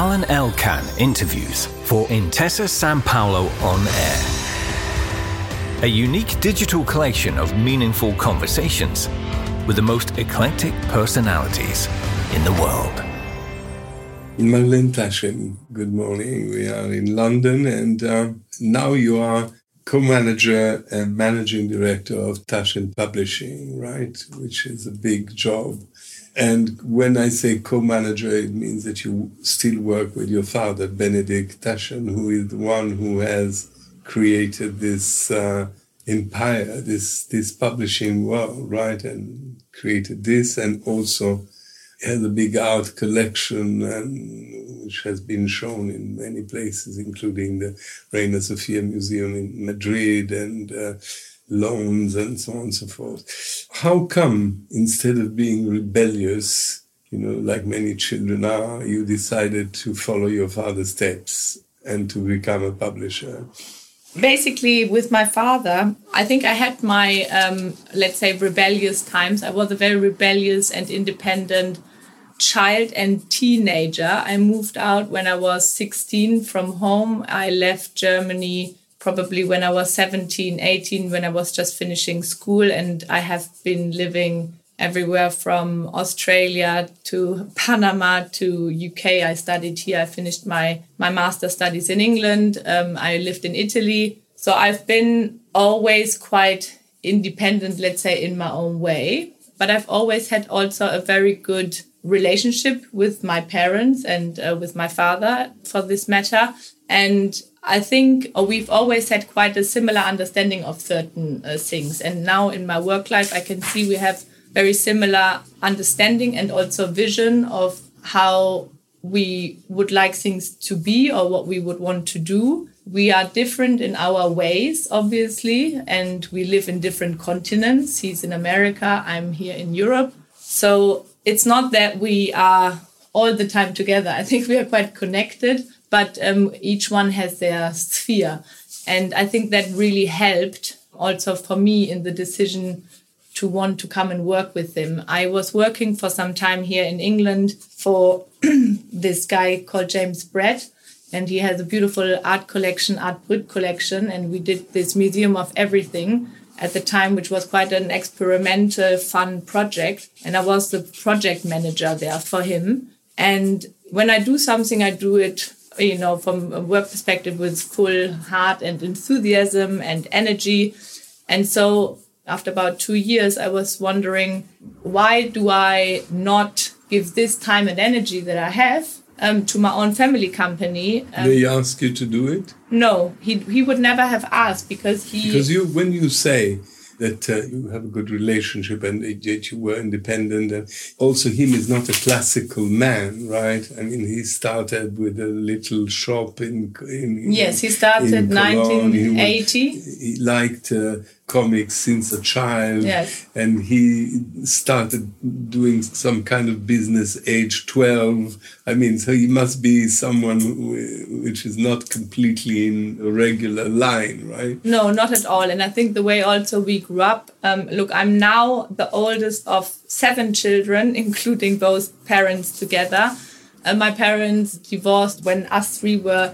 Alain Elkann interviews for Intesa San Paolo On Air. A unique digital collection of meaningful conversations with the most eclectic personalities in the world. Taschen, good morning. We are in London, and uh, now you are co-manager and managing director of Taschen Publishing, right? Which is a big job. And when I say co-manager, it means that you still work with your father, Benedikt Taschen, who is the one who has created this uh, empire, this this publishing world, right? And created this, and also has a big art collection, and which has been shown in many places, including the Reina Sofia Museum in Madrid and. Uh, loans and so on and so forth. How come instead of being rebellious, you know, like many children are, you decided to follow your father's steps and to become a publisher? Basically, with my father, I think I had my, um, let's say, rebellious times. I was a very rebellious and independent child and teenager. I moved out when I was 16 from home. I left Germany probably when I was 17, 18, when I was just finishing school. And I have been living everywhere from Australia to Panama to UK. I studied here. I finished my, my master studies in England. Um, I lived in Italy. So I've been always quite independent, let's say, in my own way. But I've always had also a very good relationship with my parents and uh, with my father for this matter. And I think uh, we've always had quite a similar understanding of certain uh, things. And now in my work life, I can see we have very similar understanding and also vision of how we would like things to be or what we would want to do. We are different in our ways, obviously, and we live in different continents. He's in America, I'm here in Europe. So it's not that we are all the time together. I think we are quite connected, but um, each one has their sphere. And I think that really helped also for me in the decision to want to come and work with him. I was working for some time here in England for this guy called James Brett, and he has a beautiful art collection, Art Brut collection, and we did this museum of everything at the time, which was quite an experimental, fun project. And I was the project manager there for him. And when I do something, I do it, you know, from a work perspective with full heart and enthusiasm and energy. And so after about two years, I was wondering, why do I not give this time and energy that I have um, to my own family company. Um, they ask you to do it? No, he he would never have asked because he because you when you say that uh, you have a good relationship and that you were independent. And also, him is not a classical man, right? I mean, he started with a little shop in. in yes, he started in 1980. He, he liked. Uh, comics since a child. Yes. and he started doing some kind of business age 12 i mean so he must be someone who, which is not completely in a regular line right? No not at all. And i think the way also we grew up um, look i'm now the oldest of seven children including both parents together. Uh, my parents divorced when us three were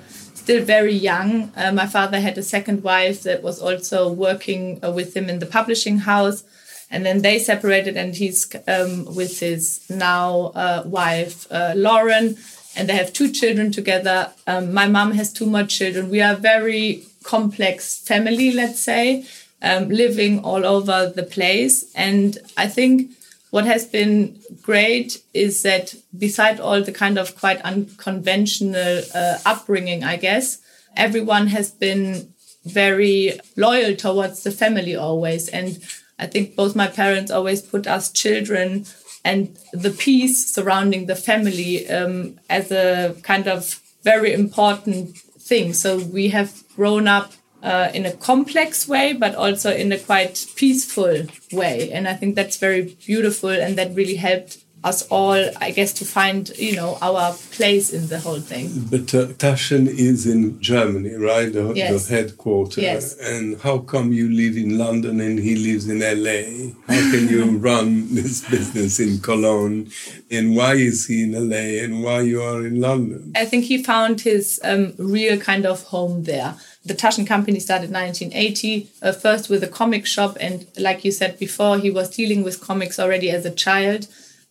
still very young. Uh, my father had a second wife that was also working uh, with him in the publishing house. And then they separated, and he's um, with his now uh, wife, uh, Lauren, and they have two children together. Um, my mom has two more children. We are very complex family, let's say, um, living all over the place. And I think what has been great is that beside all the kind of quite unconventional uh, upbringing, I guess, everyone has been very loyal towards the family always. And I think both my parents always put us children and the peace surrounding the family um, as a kind of very important thing. So we have grown up uh, in a complex way, but also in a quite peaceful way. And I think that's very beautiful, and that really helped us all, I guess, to find you know our place in the whole thing. But uh, Taschen is in Germany, right? The, yes. the headquarters. Yes. And how come you live in London and he lives in LA? How can you run this business in Cologne? And why is he in LA? And why you are in London? I think he found his um, real kind of home there the Taschen company started 1980, uh, first with a comic shop. And like you said before, he was dealing with comics already as a child.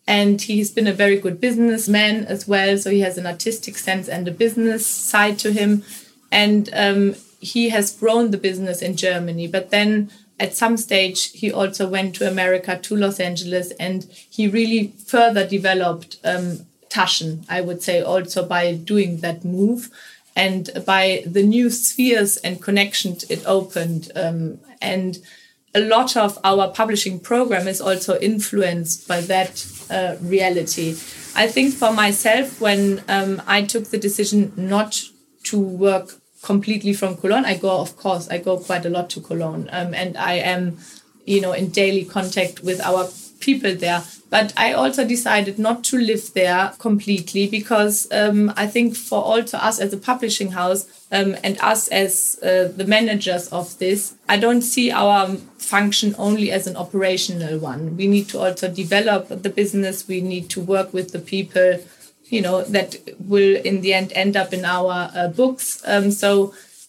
And he's been a very good businessman as well. So he has an artistic sense and a business side to him. And um, he has grown the business in Germany. But then at some stage, he also went to America, to Los Angeles, and he really further developed um, Taschen, I would say, also by doing that move and by the new spheres and connections it opened. Um, and a lot of our publishing program is also influenced by that uh, reality. I think for myself, when um, I took the decision not to work completely from Cologne, I go, of course, I go quite a lot to Cologne, um, and I am, you know, in daily contact with our people there. But I also decided not to live there completely because um, I think for also us as a publishing house um, and us as uh, the managers of this, I don't see our function only as an operational one. We need to also develop the business. We need to work with the people, you know, that will in the end end up in our uh, books. Um, so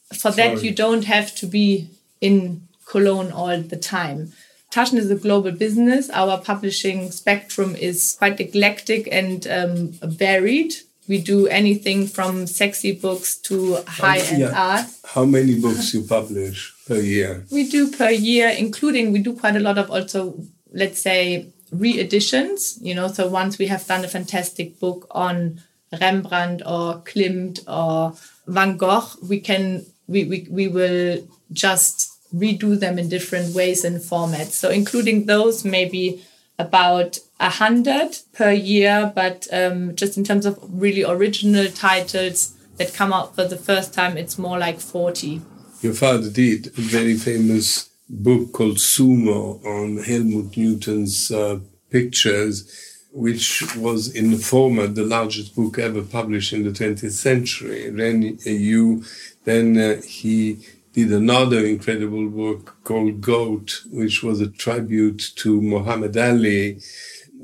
for Sorry. that, you don't have to be in Cologne all the time. Taschen is a global business. Our publishing spectrum is quite eclectic and um, varied. We do anything from sexy books to high end yeah. art. How many books you publish per year? We do per year, including we do quite a lot of also, let's say, re-editions. You know, so once we have done a fantastic book on Rembrandt or Klimt or Van Gogh, we can we we, we will just redo them in different ways and formats. So including those, maybe about a hundred per year, but um, just in terms of really original titles that come out for the first time, it's more like 40. Your father did a very famous book called Sumo on Helmut Newton's uh, pictures, which was in the format the largest book ever published in the 20th century. Then uh, you, then uh, he did another incredible book called Goat, which was a tribute to Muhammad Ali,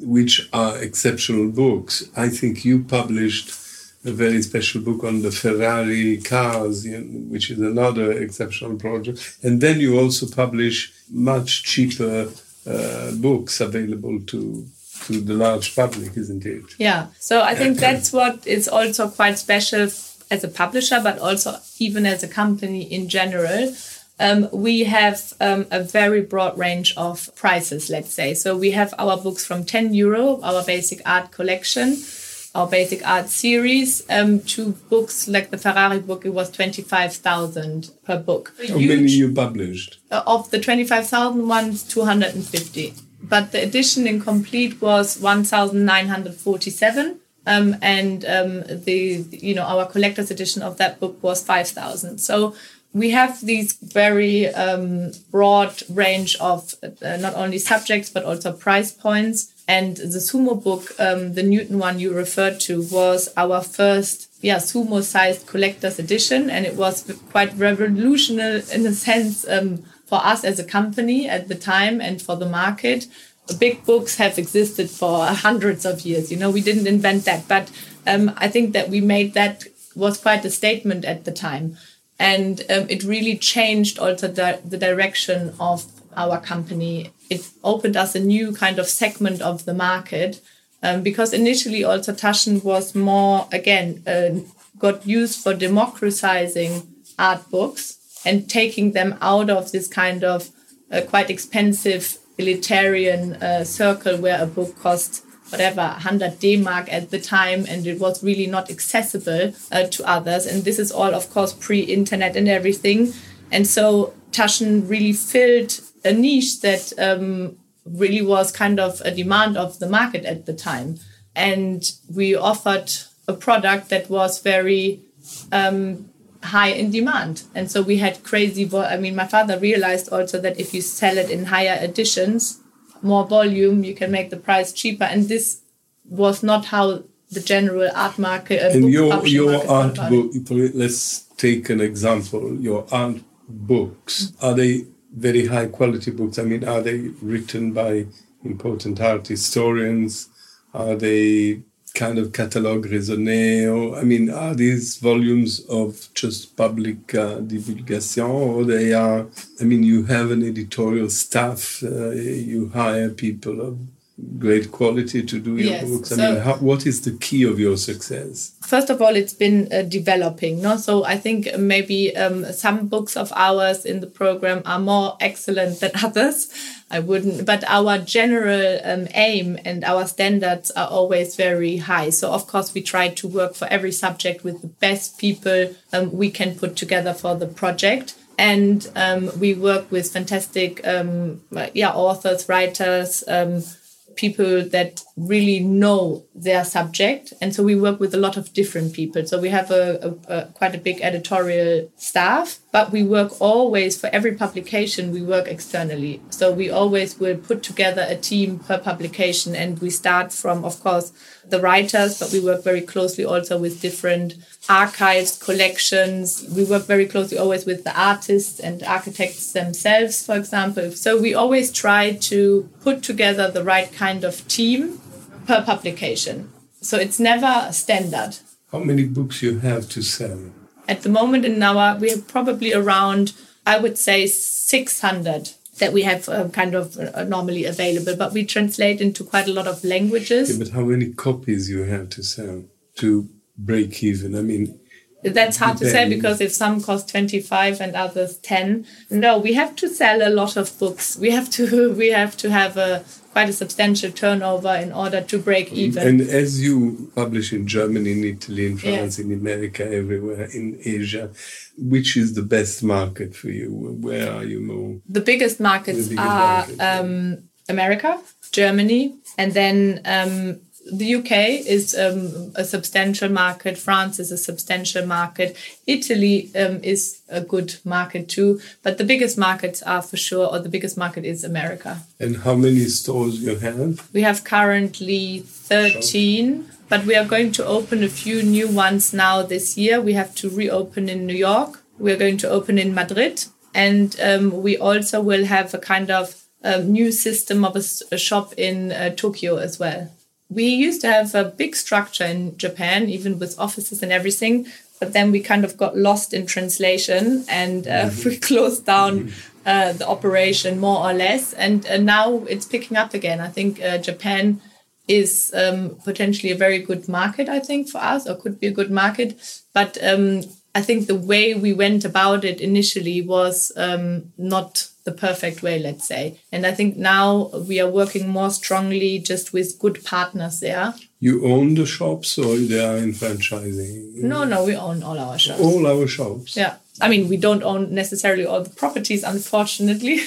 which are exceptional books. I think you published a very special book on the Ferrari cars, which is another exceptional project. And then you also publish much cheaper uh, books available to to the large public, isn't it? Yeah. So I think that's what is also quite special as a publisher, but also even as a company in general. Um, we have um, a very broad range of prices, let's say. So we have our books from 10 euro, our basic art collection, our basic art series, um, to books like the Ferrari book, it was 25,000 per book. How Huge, many you published? Uh, of the 25,000 ones, 250. But the edition in complete was 1,947. Um, and um, the you know our collector's edition of that book was five thousand. So we have these very um, broad range of uh, not only subjects but also price points. And the sumo book, um, the Newton one you referred to, was our first yeah sumo sized collector's edition, and it was quite revolutionary in a sense um, for us as a company at the time and for the market big books have existed for hundreds of years. You know, we didn't invent that, but um, I think that we made that was quite a statement at the time, and um, it really changed also the, the direction of our company. It opened us a new kind of segment of the market um, because initially also Taschen was more again uh, got used for democratizing art books and taking them out of this kind of uh, quite expensive elitarian uh, circle where a book cost whatever 100 D-mark at the time and it was really not accessible uh, to others. And this is all of course pre-internet and everything. And so Taschen really filled a niche that um, really was kind of a demand of the market at the time. And we offered a product that was very um, high in demand. And so we had crazy, vo- I mean, my father realized also that if you sell it in higher editions, more volume, you can make the price cheaper. And this was not how the general art market. Uh, and your your art book. Let's take an example. Your art books are they very high quality books? I mean, are they written by important art historians? Are they kind of catalogue raisonné? Or I mean, are these volumes of just public uh, divulgation, or they are? I mean, you have an editorial staff. Uh, you hire people of great quality to do your Yes, books. I so- mean, how, what is the key of your success? first of all it's been uh, developing no so i think maybe um, some books of ours in the program are more excellent than others i wouldn't but our general um, aim and our standards are always very high so of course we try to work for every subject with the best people um, we can put together for the project and um, we work with fantastic um, yeah authors writers um, people that really know their subject. And so we work with a lot of different people. So we have a, a, a quite a big editorial staff but we work always for every publication we work externally. So we always will put together a team per publication and we start from of course the writers but we work very closely also with different archives collections. We work very closely always with the artists and architects themselves for example. So we always try to put together the right kind of team per publication so it's never standard How many books you have to sell? at the moment in our we have probably around i would say 600 that we have uh, kind of uh, normally available but we translate into quite a lot of languages Yeah, but how many copies you have to sell to break even? I mean, That's hard to say because if some cost 25 and others 10. No, we have to sell a lot of books. We have to we have to have a quite a substantial turnover in order to break even. and as you publish in Germany, in Italy, in Yeah. France, in America, everywhere, in Asia, which is the best market for you? Where are you more? the biggest markets The biggest are market, yeah. um, America, Germany, and then um, the UK is um, a substantial market. France is a substantial market. Italy um, is a good market too. But the biggest markets are for sure, or the biggest market is America. And how many stores you have? We have currently 13, but we are going to open a few new ones now this year. We have to reopen in New York. We are going to open in Madrid. And um, we also will have a kind of um, new system of a shop in uh, Tokyo as well. We used to have a big structure in Japan, even with offices and everything. But then we kind of got lost in translation and uh, we closed down uh, the operation more or less. And uh, now it's picking up again. I think uh, Japan is um, potentially a very good market, I think, for us, or could be a good market. But um, I think the way we went about it initially was um, not the perfect way, let's say. And I think now we are working more strongly just with good partners there. You own the shops or they are in franchising? No, no, we own all our shops. All our shops. Yeah. I mean, we don't own necessarily all the properties, unfortunately,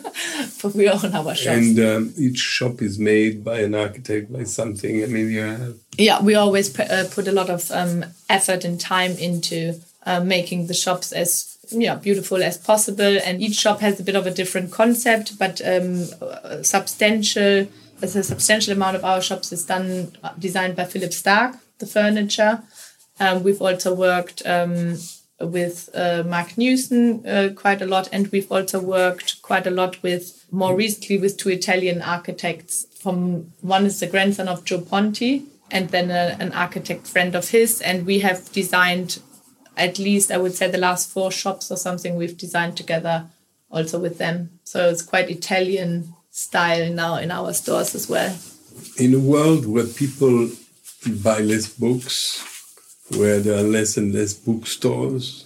but we own our shops. And um, each shop is made by an architect, by something. I mean, you have yeah, we always pu- uh, put a lot of um, effort and time into uh, making the shops as yeah beautiful as possible. And each shop has a bit of a different concept, but um, uh, substantial. A substantial amount of our shops is done uh, designed by Philippe Starck, the furniture. Um, we've also worked um, with uh, Marc Newson uh, quite a lot, and we've also worked quite a lot with more recently with two Italian architects. From one is the grandson of Gio Ponti, and then a, an architect friend of his, and we have designed at least I would say the last four shops or something we've designed together also with them. So it's quite Italian style now in our stores as well. in a world where people buy less books, where there are less and less bookstores,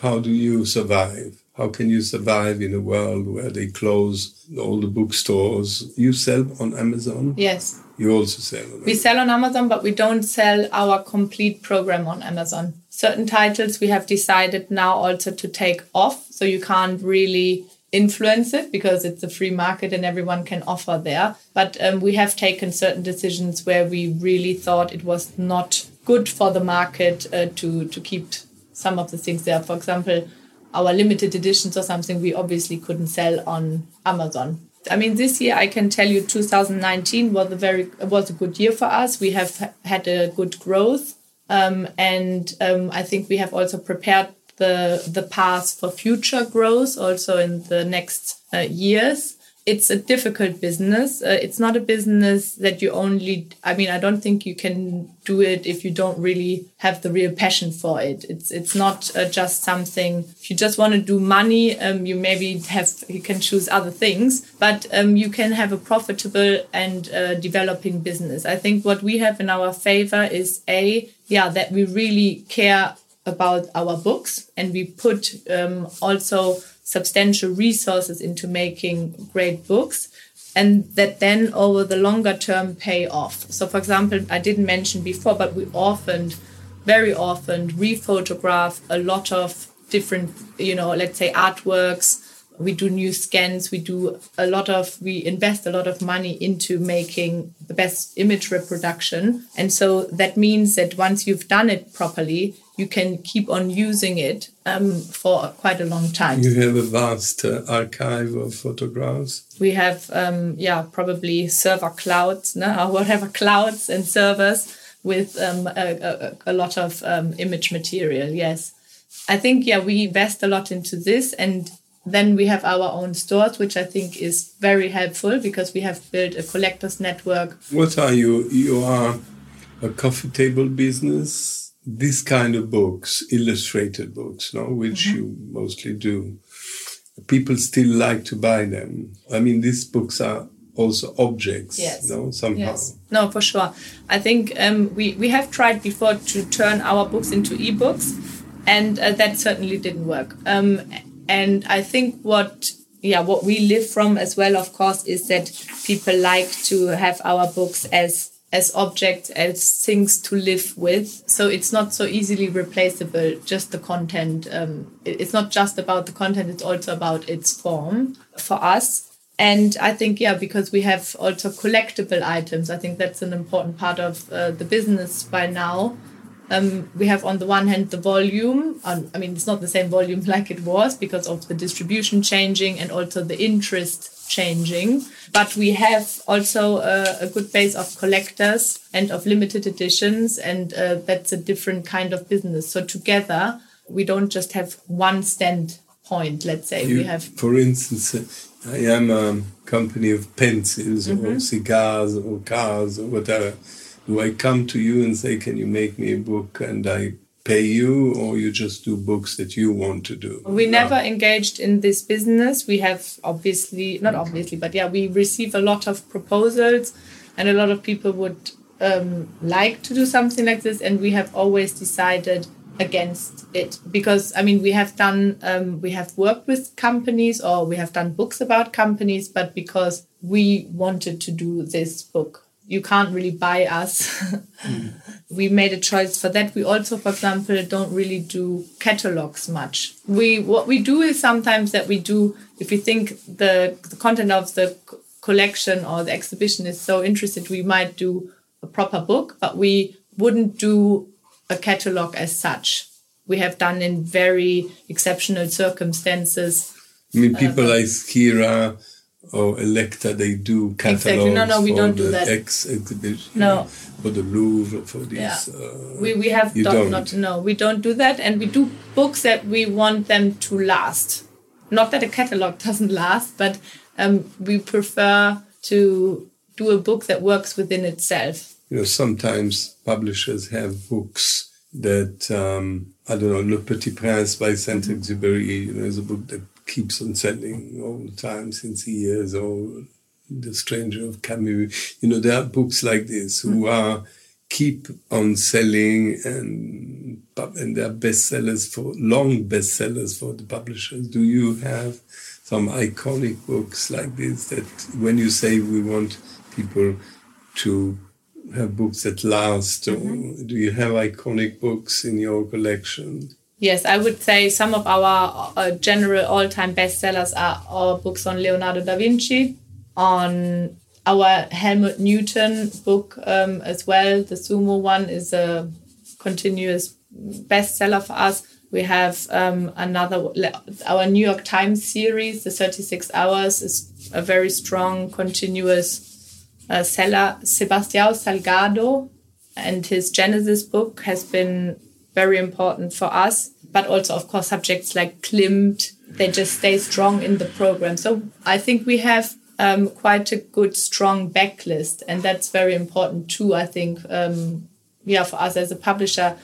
how do you survive? How can you survive in a world where they close all the bookstores? You sell on Amazon? Yes. You also sell on We sell on Amazon, but we don't sell our complete program on Amazon. Certain titles we have decided now also to take off, so you can't really influence it because it's a free market and everyone can offer there. But um, we have taken certain decisions where we really thought it was not good for the market uh, to to keep some of the things there. For example, our limited editions or something we obviously couldn't sell on Amazon. I mean, this year I can tell you 2019 was a very was a good year for us. We have had a good growth, um, and um, I think we have also prepared the the path for future growth also in the next uh, years it's a difficult business. Uh, it's not a business that you only, I mean, I don't think you can do it if you don't really have the real passion for it. It's, it's not uh, just something, if you just want to do money, um, you maybe have, you can choose other things, but um, you can have a profitable and uh, developing business. I think what we have in our favor is A, yeah, that we really care about our books and we put um, also substantial resources into making great books and that then over the longer term pay off. So, for example, I didn't mention before, but we often, very often, rephotograph a lot of different, you know, let's say artworks. We do new scans. We do a lot of, we invest a lot of money into making the best image reproduction. And so that means that once you've done it properly, you can keep on using it um, for quite a long time. You have a vast uh, archive of photographs. We have, um, yeah, probably server clouds, no? or whatever clouds and servers with um, a, a, a, lot of um, image material. Yes, I think yeah we invest a lot into this, and then we have our own stores, which I think is very helpful because we have built a collectors network. What are you? You are a coffee table business this kind of books, illustrated books, no, which mm-hmm. you mostly do, people still like to buy them. I mean, these books are also objects, yes. no, somehow. Yes. No, for sure. I think um, we we have tried before to turn our books into ebooks, and uh, that certainly didn't work. Um, and I think what yeah what we live from as well, of course, is that people like to have our books as as objects, as things to live with. So it's not so easily replaceable, just the content. Um, it's not just about the content, it's also about its form for us. And I think, yeah, because we have also collectible items, I think that's an important part of uh, the business by now. Um, we have on the one hand the volume. Um, I mean, it's not the same volume like it was because of the distribution changing and also the interest changing. But we have also a, a good base of collectors and of limited editions, and uh, that's a different kind of business. So together, we don't just have one stand point. Let's say you, we have, for instance. I am a company of pencils mm -hmm. or mm-hmm. cigars or cars or whatever. Do I come to you and say, "Can you make me a book?" and I pay you or you just do books that you want to do? We never engaged in this business. We have obviously, not obviously, but yeah, we receive a lot of proposals and a lot of people would um, like to do something like this. And we have always decided against it because I mean, we have done, um, we have worked with companies or we have done books about companies, but because we wanted to do this book you can't really buy us. mm. We made a choice for that. We also, for example, don't really do catalogs much. We what we do is sometimes that we do if we think the, the content of the collection or the exhibition is so interesting, we might do a proper book, but we wouldn't do a catalog as such. We have done in very exceptional circumstances. I mean, people uh, like Skira or Electa, they do catalogs exactly. no, no, we for don't the do that. Ex exhibition, no, for the Louvre, for these. Yeah. Uh, we we have don't, don't. not no, we don't do that, and we do books that we want them to last. Not that a catalog doesn't last, but um, we prefer to do a book that works within itself. You know, sometimes publishers have books that um, I don't know, Le Petit Prince by Saint-Exupéry. You know, is a book that keeps on selling all the time since he years or the stranger of camus you know there are books like this who mm-hmm. are keep on selling and and they're bestsellers for long bestsellers for the publishers do you have some iconic books like this that when you say we want people to have books that last mm-hmm. or do you have iconic books in your collection Yes, I would say some of our uh, general all time bestsellers are our books on Leonardo da Vinci, on our Helmut Newton book um, as well. The Sumo one is a continuous bestseller for us. We have um, another, our New York Times series, the 36 Hours, is a very strong, continuous uh, seller. Sebastião Salgado and his Genesis book has been very important for us. But also, of course, subjects like Klimt, they just stay strong in the program. So I think we have um, quite a good, strong backlist. And that's very important too, I think. Um, yeah, for us as a publisher,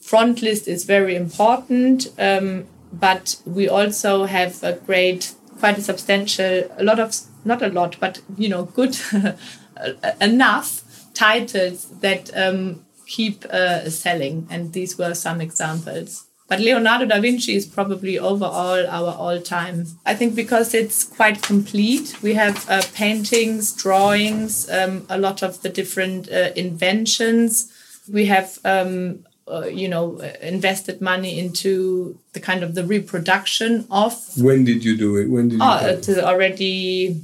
front list is very important, um, but we also have a great, quite a substantial, a lot of, not a lot, but you know, good enough titles that um, keep uh, selling. And these were some examples. But Leonardo da Vinci is probably overall our all time. I think because it's quite complete. We have uh, paintings, drawings, um, a lot of the different uh, inventions. We have um, uh, you know invested money into the kind of the reproduction of when did you do it when did you oh, to already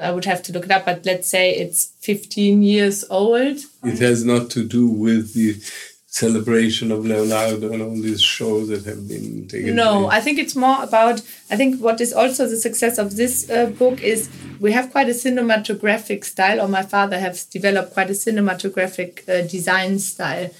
i would have to look it up but let's say it's 15 years old it has not to do with the celebration of leonardo and all these shows that have been taken no place. i think it's more about i think what is also the success of this uh, book is we have quite a cinematographic style or my father has developed quite a cinematographic uh, design style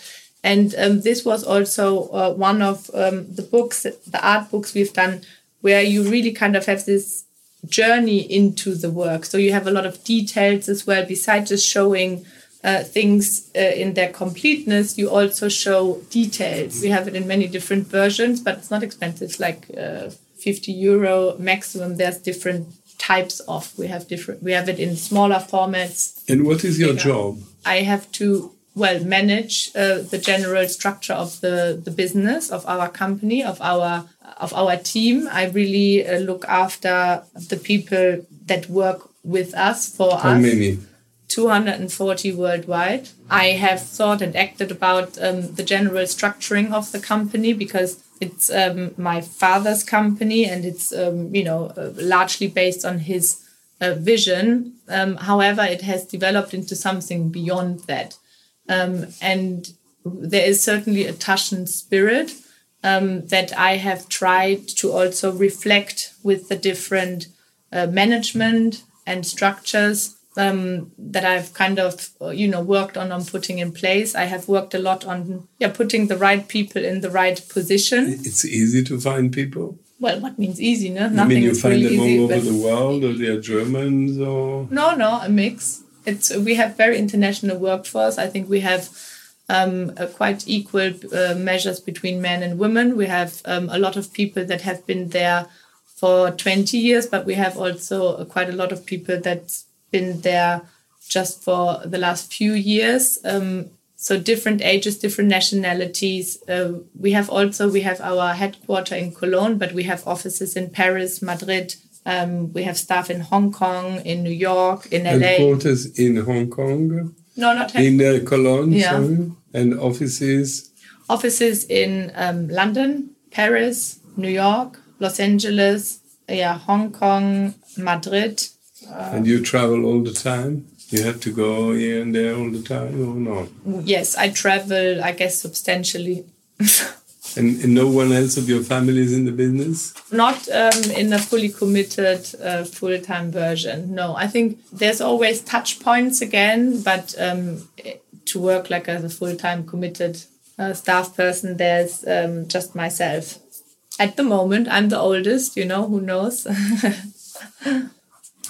and um, this was also uh, one of um, the books, the art books we've done, where you really kind of have this journey into the work. So you have a lot of details as well, besides just showing uh, things uh, in their completeness, you also show details. We have it in many different versions, but it's not expensive, it's like uh, 50 euro maximum. There's different types of. We have different. We have it in smaller formats. And what is your bigger. job? I have to well manage uh, the general structure of the the business of our company of our of our team. I really uh, look after the people that work with us for How us. many? 240 worldwide. I have thought and acted about um, the general structuring of the company because it's um, my father's company and it's um, you know uh, largely based on his uh, vision. Um, however it has developed into something beyond that um, and there is certainly a Taschen spirit um, that I have tried to also reflect with the different uh, management and structures um, that I've kind of you know worked on on putting in place. I have worked a lot on yeah putting the right people in the right position. It's easy to find people. Well, what means easy? No, nothing. I mean, you find really them easy, all over the world, or they are Germans, or no, no, a mix it's we have very international workforce. I think we have um, quite equal uh, measures between men and women. We have um, a lot of people that have been there for 20 years, but we have also quite a lot of people that's been there just for the last few years. Um, so different ages, different nationalities. Uh, we have also we have our headquarter in Cologne, but we have offices in Paris, Madrid, um, we have staff in Hong Kong, in New York, in LA. Headquarters in Hong Kong? No, not In uh, Cologne, yeah. sorry. And offices? Offices in um, London, Paris, New York, Los Angeles, yeah, Hong Kong, Madrid. Uh, and you travel all the time? You have to go here and there all the time or not? Yes, I travel, I guess, substantially. And, and, no one else of your family is in the business? Not um, in a fully committed uh, full time version. No, I think there's always touch points again, but um, to work like as a full time committed uh, staff person, there's um, just myself. At the moment, I'm the oldest, you know, who knows? and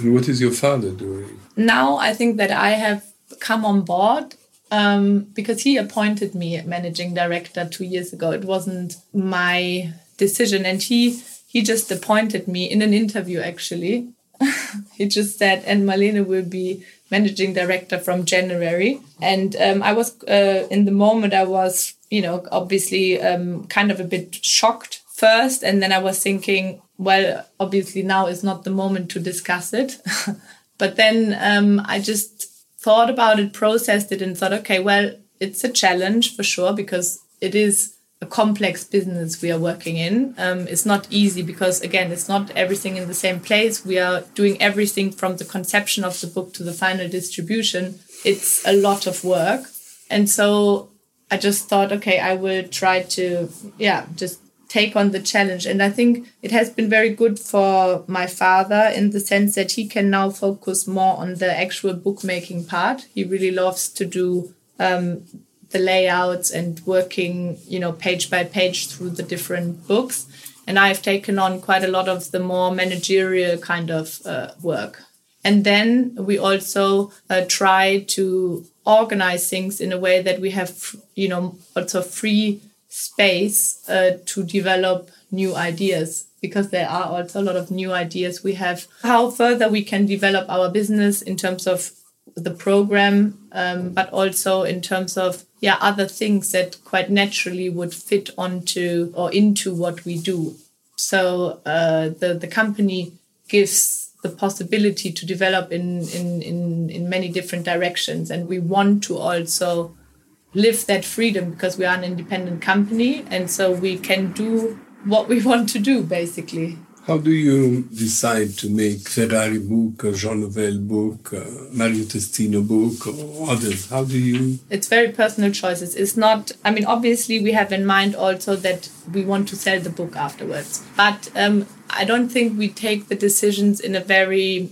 what is your father doing? Now I think that I have come on board um, because he appointed me managing director two years ago. It wasn't my decision, and he he just appointed me in an interview. Actually, he just said, "And Marlene will be managing director from January." And um, I was uh, in the moment, I was you know obviously um, kind of a bit shocked first, and then I was thinking, well, obviously now is not the moment to discuss it. but then um, I just thought about it, processed it, and thought, okay, well, it's a challenge for sure because it is a complex business we are working in. Um, it's not easy because, again, it's not everything in the same place. We are doing everything from the conception of the book to the final distribution. It's a lot of work. And so I just thought, okay, I will try to, yeah, just take on the challenge. And I think it has been very good for my father in the sense that he can now focus more on the actual bookmaking part. He really loves to do um, the layouts and working, you know, page by page through the different books. And I've taken on quite a lot of the more managerial kind of uh, work. And then we also uh, try to organize things in a way that we have, you know, also free space uh, to develop new ideas because there are also a lot of new ideas we have how further we can develop our business in terms of the program um, but also in terms of yeah other things that quite naturally would fit onto or into what we do so uh, the the company gives the possibility to develop in, in, in, in many different directions. And we want to also live that freedom because we are an independent company. And so we can do what we want to do, basically. How do you decide to make Ferrari book, a Jean Nouvel book, Mario Testino book, or others? How do you? It's very personal choices. It's not. I mean, obviously, we have in mind also that we want to sell the book afterwards. But um, I don't think we take the decisions in a very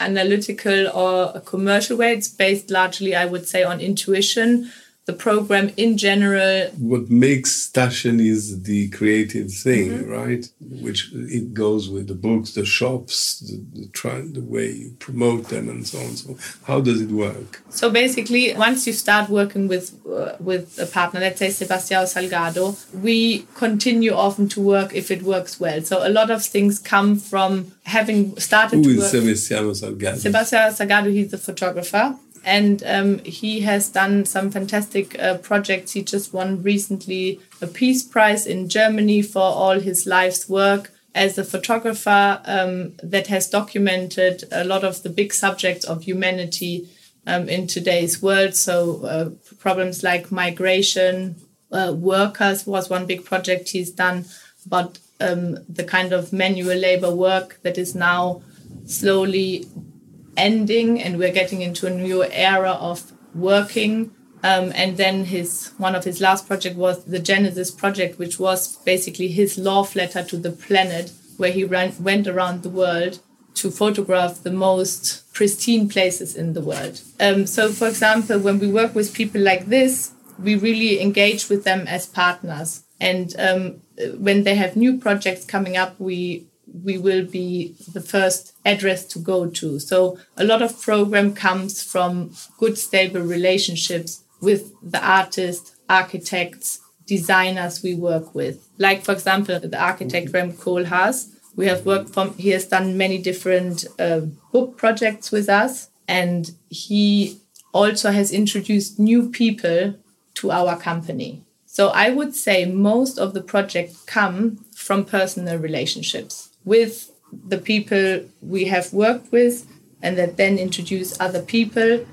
analytical or a commercial way. It's based largely, I would say, on intuition the program in general. What makes Taschen is the creative thing, mm-hmm. right? Which it goes with the books, the shops, the, the, try, the way you promote them, and so on. So, how does it work? So basically, once you start working with uh, with a partner, let's say Sebastião Salgado, we continue often to work if it works well. So a lot of things come from having started. Who is Sebastião Salgado? Sebastião Salgado, he's the photographer and um, he has done some fantastic uh, projects. He just won recently a Peace Prize in Germany for all his life's work as a photographer um, that has documented a lot of the big subjects of humanity um, in today's world. So, uh, problems like migration, uh, workers was one big project he's done, but um, the kind of manual labor work that is now slowly ending and we're getting into a new era of working. Um, and then his one of his last project was the genesis project which was basically his love letter to the planet where he ran, went around the world to photograph the most pristine places in the world. Um, so for example when we work with people like this we really engage with them as partners. And um, when they have new projects coming up we we will be the first address to go to. So a lot of program comes from good, stable relationships with the artists, architects, designers we work with. Like, for example, the architect Rem Koolhaas. We have worked from, he has done many different uh, book projects with us. And he also has introduced new people to our company. So I would say most of the projects come from personal relationships with the people we have worked with and that then introduce other people.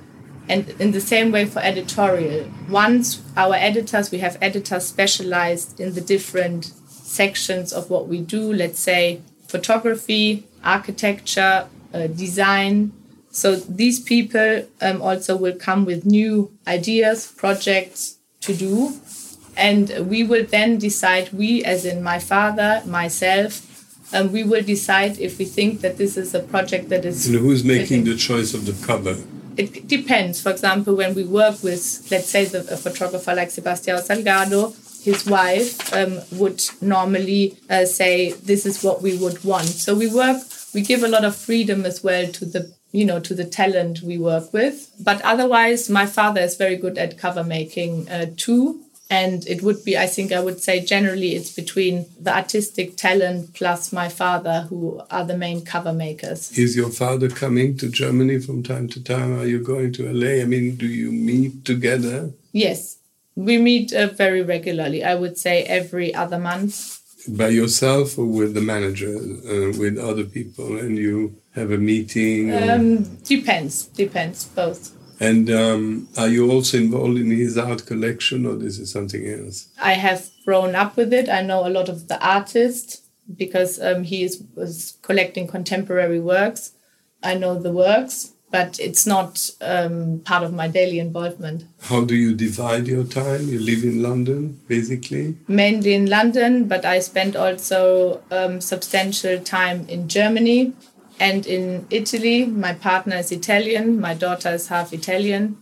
And in the same way for editorial once our editors we have editors specialized in the different sections of what we do let's say photography architecture uh, design. So these people um, also will come with new ideas projects to do. And we will then decide we as in my father myself um, we will decide if we think that this is a project that is. And who's making the choice of the cover? It depends. For example, when we work with, let's say, the, a photographer like Sebastião Salgado, his wife um, would normally uh, say, "This is what we would want." So we work. We give a lot of freedom as well to the you know to the talent we work with but otherwise my father is very good at cover making uh, too and it would be i think i would say generally it's between the artistic talent plus my father who are the main cover makers. Is your father coming to germany from time to time? Are you going to la i mean do you meet together? Yes. We meet uh, very regularly i would say every other month. By yourself or with the manager uh, with other people? And you have a meeting um, depends depends both and um, are you also involved in his art collection, or this is something else? I have grown up with it. I know a lot of the artists because um, he is was collecting contemporary works. I know the works, but it's not um, part of my daily involvement. How do you divide your time? You live in London, basically? Mainly in London, but I spend also um, substantial time in Germany and in Italy. My partner is Italian, my daughter is half Italian.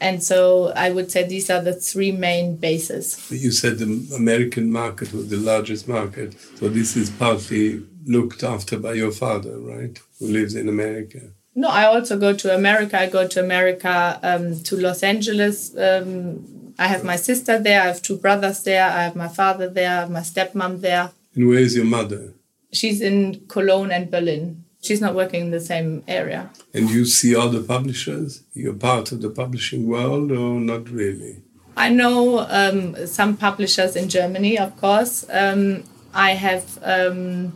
And so I would say these are the three main bases. You said the American market was the largest market. So this is partly looked after by your father, right? Who lives in America. No, I also go to America. I go to America um, to Los Angeles. Um, I have my sister there. I have two brothers there. I have my father there. I have my stepmom there. And where is your mother? She's in Cologne and Berlin. She's not working in the same area. And you see other publishers? You're part of the publishing world or not really? I know um, some publishers in Germany, of course. Um, I have um,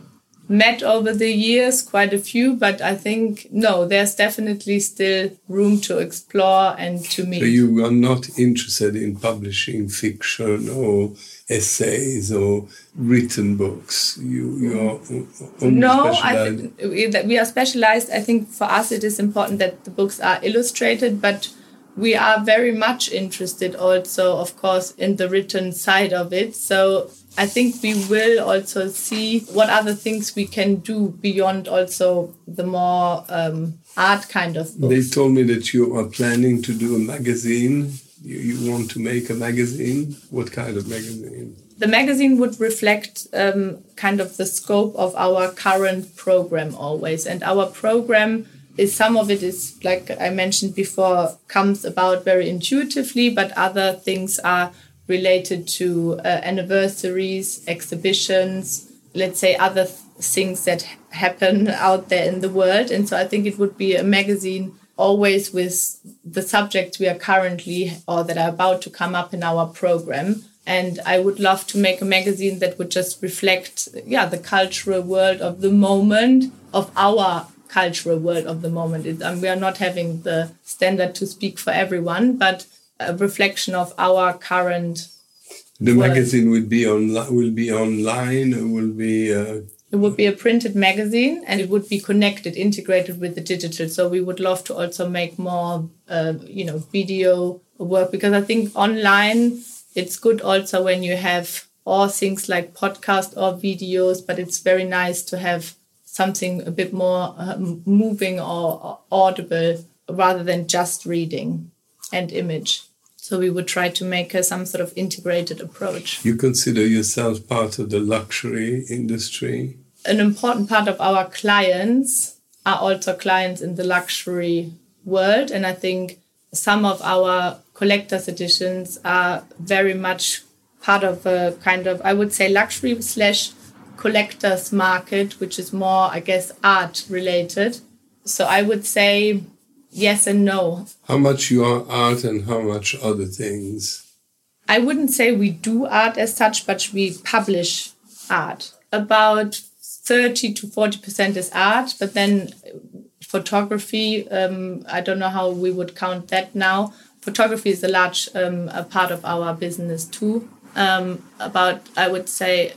met over the years quite a few, but I think no, there's definitely still room to explore and to meet. So you are not interested in publishing fiction or essays or written books. You you are no. I we are specialized. I think for us it is important that the books are illustrated, but we are very much interested also, of course, in the written side of it. So I think we will also see what other things we can do beyond also the more um, art kind of books. They told me that you are planning to do a magazine. You, you want to make a magazine. What kind of magazine? The magazine would reflect um, kind of the scope of our current program always. And our program is some of it is, like I mentioned before, comes about very intuitively, but other things are related to uh, anniversaries, exhibitions, let's say other th- things that happen out there in the world. And so I think it would be a magazine always with the subjects we are currently or that are about to come up in our program. And I would love to make a magazine that would just reflect, yeah, the cultural world of the moment, of our cultural world of the moment. It, um, we are not having the standard to speak for everyone, but a reflection of our current. The magazine will be on will be online. Will be. Uh... It would be a printed magazine, and it would be connected, integrated with the digital. So we would love to also make more, uh, you know, video work because I think online it's good also when you have all things like podcast or videos, but it's very nice to have something a bit more uh, moving or, or audible rather than just reading and image. So we would try to make a, some sort of integrated approach. You consider yourself part of the luxury industry? An important part of our clients are also clients in the luxury world. And I think some of our collector's editions are very much part of a kind of, I would say, luxury slash collector's market, which is more, I guess, art related. So I would say yes and no. How much you are art and how much other things? I wouldn't say we do art as such, but we publish art. About 30 to 40% is art, but then photography, um, I don't know how we would count that now. Photography is a large um, a part of our business too. Um, about, I would say,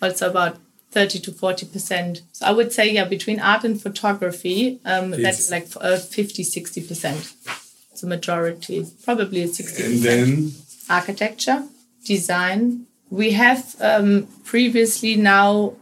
also about 30 to 40 percent. So i would say yeah between art and photography um, that's like uh, 50 60 percent. It's a majority probably 60 and then? Architecture design. We have um, previously now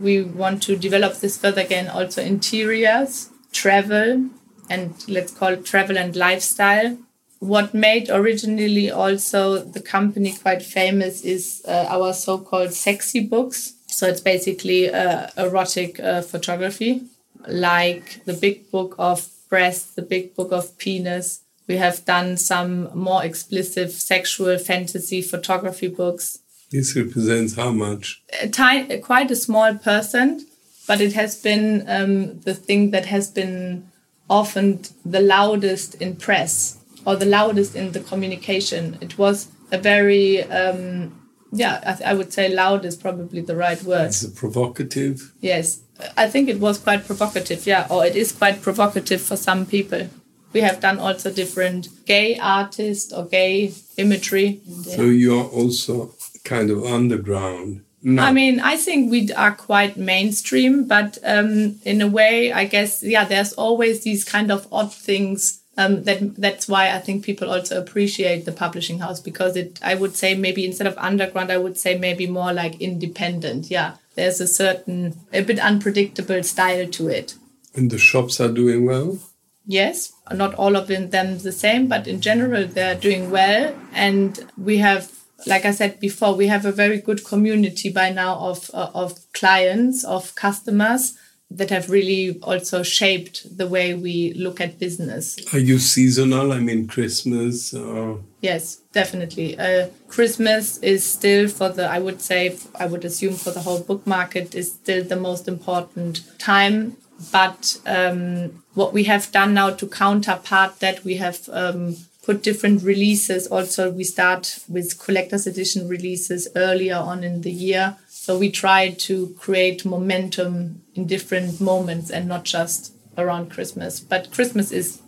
we want to develop this further again also interiors travel and let's call it travel and lifestyle. What made originally also the company quite famous is uh, our so-called sexy books so it's basically uh, erotic uh, photography, like the big book of breast, the big book of penis. We have done some more explicit sexual fantasy photography books. This represents how much? A tiny, quite a small percent, but it has been um, the thing that has been often the loudest in press or the loudest in the communication. It was a very um, yeah, I, I, would say loud is probably the right word. It's a provocative. Yes, I think it was quite provocative. Yeah, or it is quite provocative for some people. We have done also different gay artists or gay imagery. So you are also kind of underground. No. I mean, I think we are quite mainstream, but um, in a way, I guess, yeah, there's always these kind of odd things. Um, that that's why I think people also appreciate the publishing house because it. I would say maybe instead of underground, I would say maybe more like independent. Yeah, there's a certain a bit unpredictable style to it. And the shops are doing well. Yes, not all of them the same, but in general they're doing well, and we have like I said before, we have a very good community by now of uh, of clients, of customers that have really also shaped the way we look at business. Are you seasonal? I mean, Christmas. Or... Yes, definitely. Uh, Christmas is still for the, I would say, I would assume for the whole book market is still the most important time. But um, what we have done now to counterpart that, we have um, put different releases. Also, we start with collector's edition releases earlier on in the year. So we try to create momentum in different moments and not just around Christmas. But Christmas is,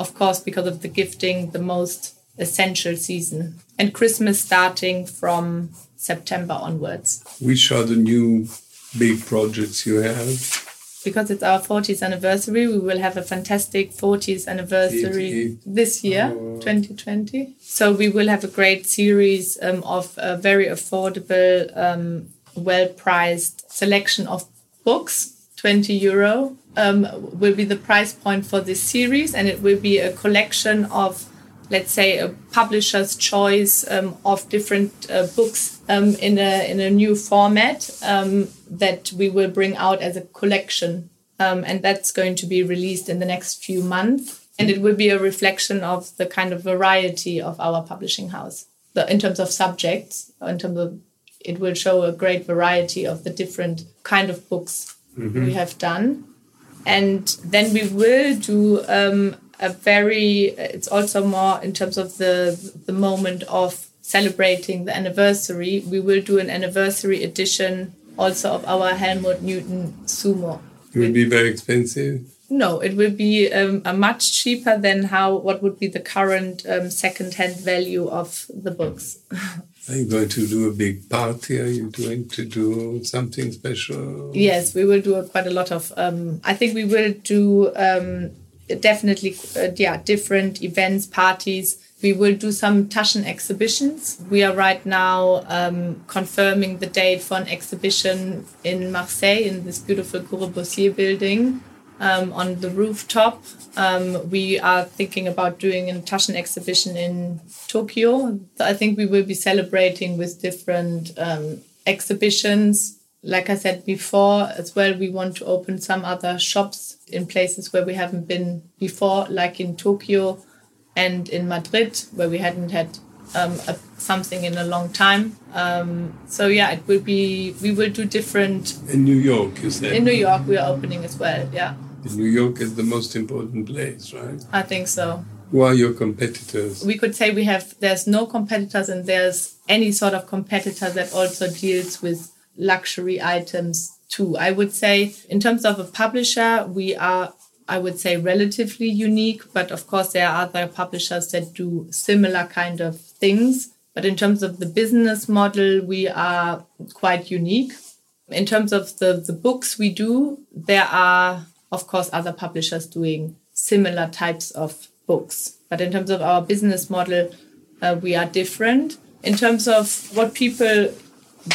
of course, because of the gifting, the most essential season. And Christmas starting from September onwards. Which are the new big projects you have? because it's our 40th anniversary, we will have a fantastic 40th anniversary this year, 2020. So we will have a great series um, of a very affordable, um, well priced selection of books. 20 euro um, will be the price point for this series, and it will be a collection of let's say a publisher's choice um, of different uh, books um, in a in a new format um, that we will bring out as a collection, um, and that's going to be released in the next few months. And it will be a reflection of the kind of variety of our publishing house, the, in terms of subjects, in terms of it will show a great variety of the different kind of books mm-hmm. we have done. And then we will do um, a very it's also more in terms of the the moment of celebrating the anniversary we will do an anniversary edition also of our helmut newton sumo it will be very expensive no it will be um, a much cheaper than how what would be the current um, second-hand value of the books Are you going to do a big party? Are you going to do something special? Yes, we will do quite a lot of. Um, I think we will do um, definitely uh, yeah different events parties we will do some Taschen exhibitions. We are right now um, confirming the date for an exhibition in Marseille in this beautiful Corbusier building um, on the rooftop. Um, we are thinking about doing a Taschen exhibition in Tokyo. I think we will be celebrating with different um, exhibitions like I said before, as well, we want to open some other shops in places where we haven't been before, like in Tokyo and in Madrid, where we hadn't had um, a, something in a long time. Um, so yeah, it will be. We will do different. In New York, you said. In New York, we are opening as well. Yeah. New York is the most important place, right? I think so. Who are your competitors? We could say we have. There's no competitors, and there's any sort of competitor that also deals with luxury items too. I would say, in terms of a publisher, we are, I would say, relatively unique, but of course, there are other publishers that do similar kind of things. But in terms of the business model, we are quite unique. In terms of the, the books we do, there are, of course, other publishers doing similar types of books. But in terms of our business model, uh, we are different. In terms of what people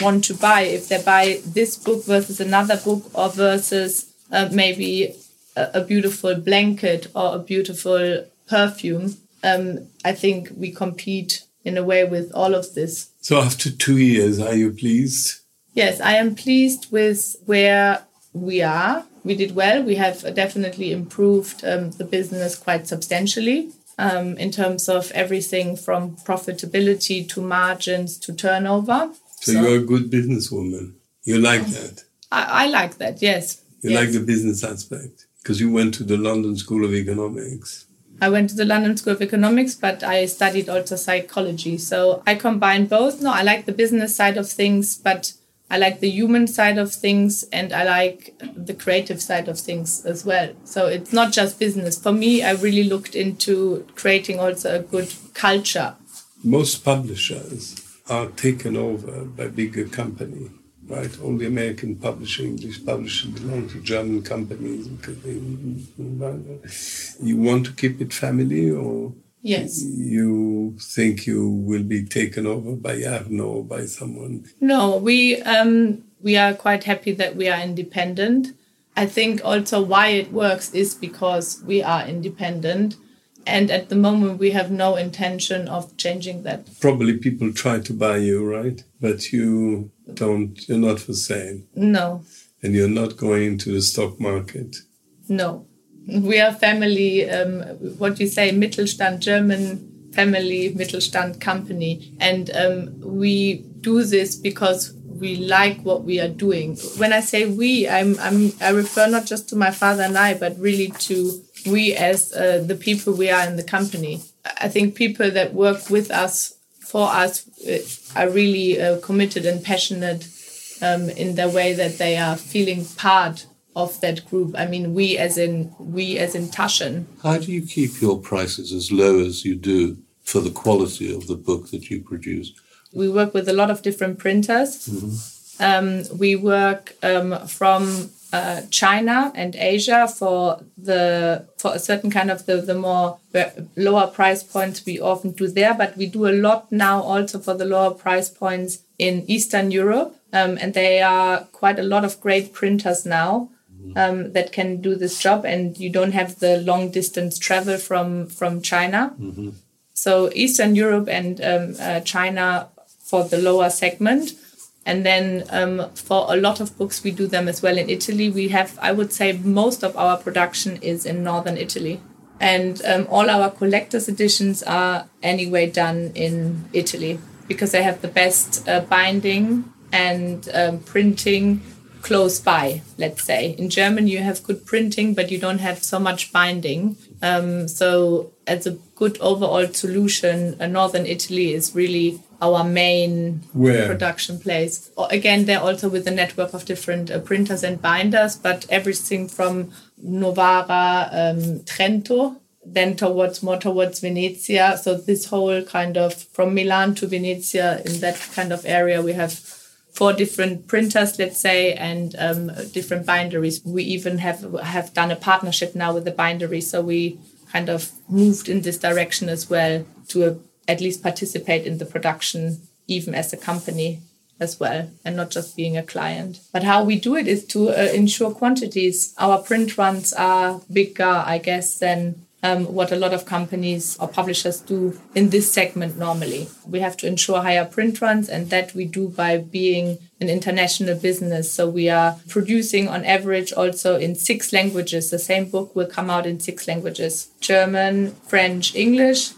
want to buy if they buy this book versus another book or versus uh, maybe a, a, beautiful blanket or a beautiful perfume um, i think we compete in a way with all of this so after two years are you pleased yes i am pleased with where we are we did well we have definitely improved um, the business quite substantially um, in terms of everything from profitability to margins to turnover so, so you're a good businesswoman. You like that? I, I like that, yes. You yes. like the business aspect because you went to the London School of Economics. I went to the London School of Economics, but I studied also psychology. So I combine both. No, I like the business side of things, but I like the human side of things and I like the creative side of things as well. So it's not just business. For me, I really looked into creating also a good culture. Most publishers are taken over by bigger company. right? All the American publishing, English publishing belong to German companies because they, you want to keep it family or Yes. you think you will be taken over by Arnault or by someone? No, we um, we are quite happy that we are independent. I think also why it works is because we are independent, and at the moment we have no intention of changing that. Probably people try to buy you, right? But you don't. You're not for sale, No, and you're not going to the stock market. no, we are family. Um, what you say, Mittelstand, German family Mittelstand company, and um, we do this because we like what we are doing. When I say we, I'm, I'm I refer not just to my father and I, but really to we as uh, the people we are in the company. I think people that work with us for us uh, are really uh, committed and passionate um, in the way that they are feeling part of that group. I mean, we as in we as in Taschen. How do you keep your prices as low as you do for the quality of the book that you produce? We work with a lot of different printers. Um, we work um, from uh, China and Asia for the for a certain kind of the the more lower price points. We often do there, but we do a lot now also for the lower price points in Eastern Europe, um, and they are quite a lot of great printers now um, that can do this job, and you don't have the long distance travel from from China. So Eastern Europe and um, uh, China for the lower segment. And then um, for a lot of books, we do them as well in Italy. We have, I would say, most of our production is in northern Italy. And um, all our collector's editions are anyway done in Italy because they have the best uh, binding and um, printing close by, let's say. In German, you have good printing, but you don't have so much binding. Um, so, as a good overall solution, uh, northern Italy is really our main Where? production place. Again, they're also with a network of different uh, printers and binders, but everything from Novara, um, Trento, then towards more towards Venezia. So this whole kind of from Milan to Venezia in that kind of area, we have four different printers, let's say, and um, different binderies. We even have have done a partnership now with the bindery, so we kind of moved in this direction as well to uh, at least participate in the production, even as a company as well, and not just being a client. But how we do it is to uh, ensure quantities. Our print runs are bigger, I guess, than um, what a lot of companies or publishers do in this segment normally. We have to ensure higher print runs, and that we do by being an international business. So we are producing on average also in six languages. The same book will come out in six languages German, French, English.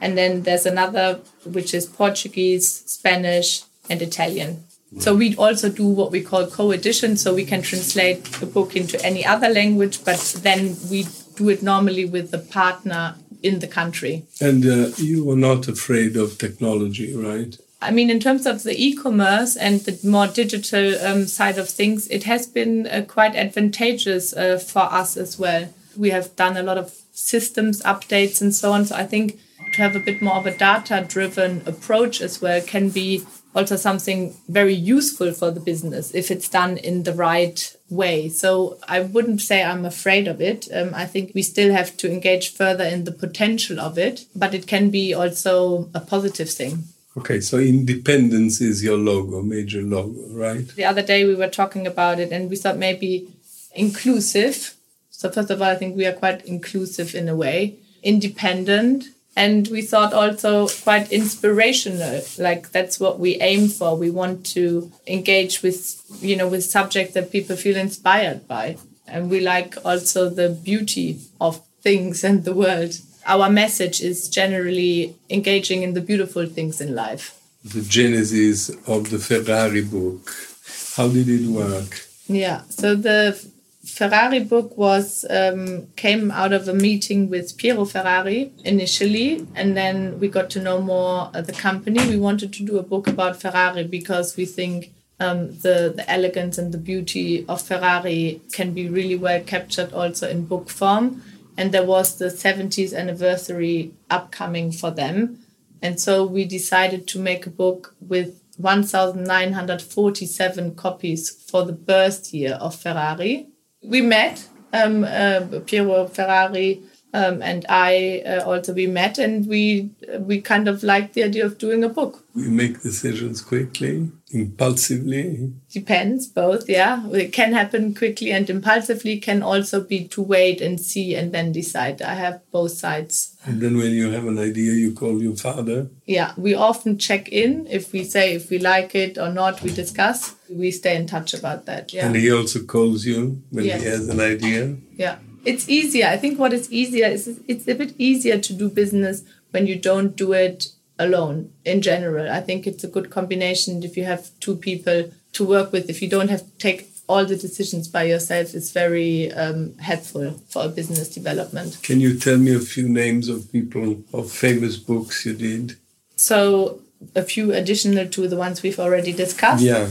And then there's another which is Portuguese, Spanish, and Italian. So we also do what we call co-edition, so we can translate the book into any other language, but then we do it normally with the partner in the country. And uh, you are not afraid of technology, right? I mean, in terms of the e-commerce and the more digital um, side of things, it has been uh, quite advantageous uh, for us as well. We have done a lot of systems updates and so on. So I think to have a bit more of a data-driven approach as well can be also something very useful for the business if it's done in the right way. So I wouldn't say I'm afraid of it. Um, I think we still have to engage further in the potential of it, but it can be also a positive thing. Okay, so independence is your logo, major logo, right? The other day we were talking about it and we thought maybe inclusive. So first of all, I think we are quite inclusive in a way, independent, and we thought also quite inspirational. Like that's what we aim for. We want to engage with, you know, with subjects that people feel inspired by. And we like also the beauty of things and the world. Our message is generally engaging in the beautiful things in life. The genesis of the Ferrari book. How did it work? Yeah. So the Ferrari book was um, came out of a meeting with Piero Ferrari initially, and then we got to know more of the company. We wanted to do a book about Ferrari because we think um, the the elegance and the beauty of Ferrari can be really well captured also in book form. And there was the 70th anniversary upcoming for them, and so we decided to make a book with 1,947 copies for the birth year of Ferrari. We met, um, uh, Piero Ferrari um, and I uh, also we met and we we kind of liked the idea of doing a book. We make decisions quickly, impulsively. Depends, both. Yeah, it can happen quickly and impulsively. Can also be to wait and see and then decide. I have both sides. And then when you have an idea, you call your father. Yeah, we often check in if we say if we like it or not. We discuss. We stay in touch about that. Yeah. And he also calls you when yes. he has an idea. Yeah it's easier. I think what is easier is it's a bit easier to do business when you don't do it alone in general. I think it's a good combination if you have two people to work with. If you don't have to take all the decisions by yourself, it's very um, helpful for a business development. Can you tell me a few names of people of famous books you did? So a few additional to the ones we've already discussed. Yeah.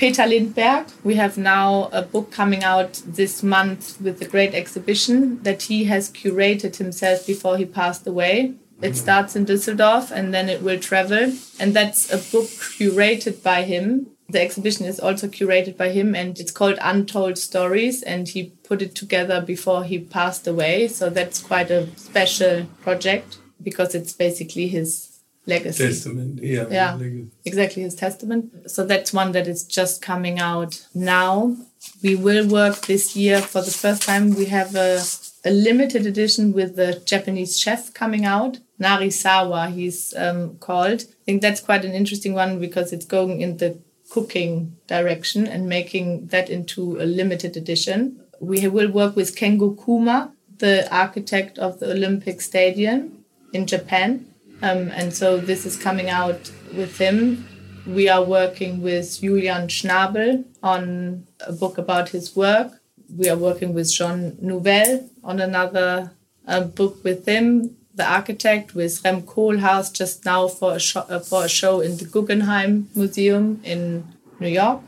Peter Lindbergh. We have now a book coming out this month with a great exhibition that he has curated himself before he passed away. It mm-hmm. starts in Düsseldorf and then it will travel. And that's a book curated by him. The exhibition is also curated by him and it's called Untold Stories. And he put it together before he passed away. So that's quite a special project because it's basically his legacy. Testament, yeah. Yeah, exactly, his testament. So that's one that is just coming out now. We will work this year for the first time. We have a, a limited edition with the Japanese chef coming out. Narisawa, he's um, called. I think that's quite an interesting one because it's going in the cooking direction and making that into a limited edition. We will work with Kengo Kuma, the architect of the Olympic Stadium in Japan. Um, and so this is coming out with him. We are working with Julian Schnabel on a book about his work. We are working with Jean Nouvel on another uh, book with him, the architect, with Rem Koolhaas just now for a, show, uh, for a show in the Guggenheim Museum in New York.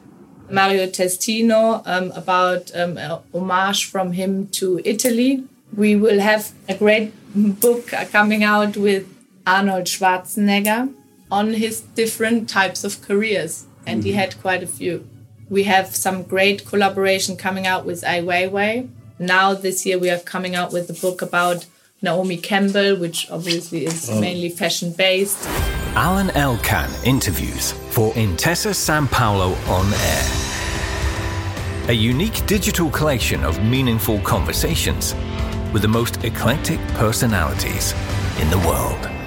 Mario Testino um, about um, homage from him to Italy. We will have a great book coming out with Arnold Schwarzenegger on his different types of careers, and mm-hmm. he had quite a few. We have some great collaboration coming out with Ai Weiwei. Now, this year, we are coming out with a book about Naomi Campbell, which obviously is oh. mainly fashion based. Alain Elkann interviews for Intesa Sanpaolo on air. A unique digital collection of meaningful conversations with the most eclectic personalities in the world.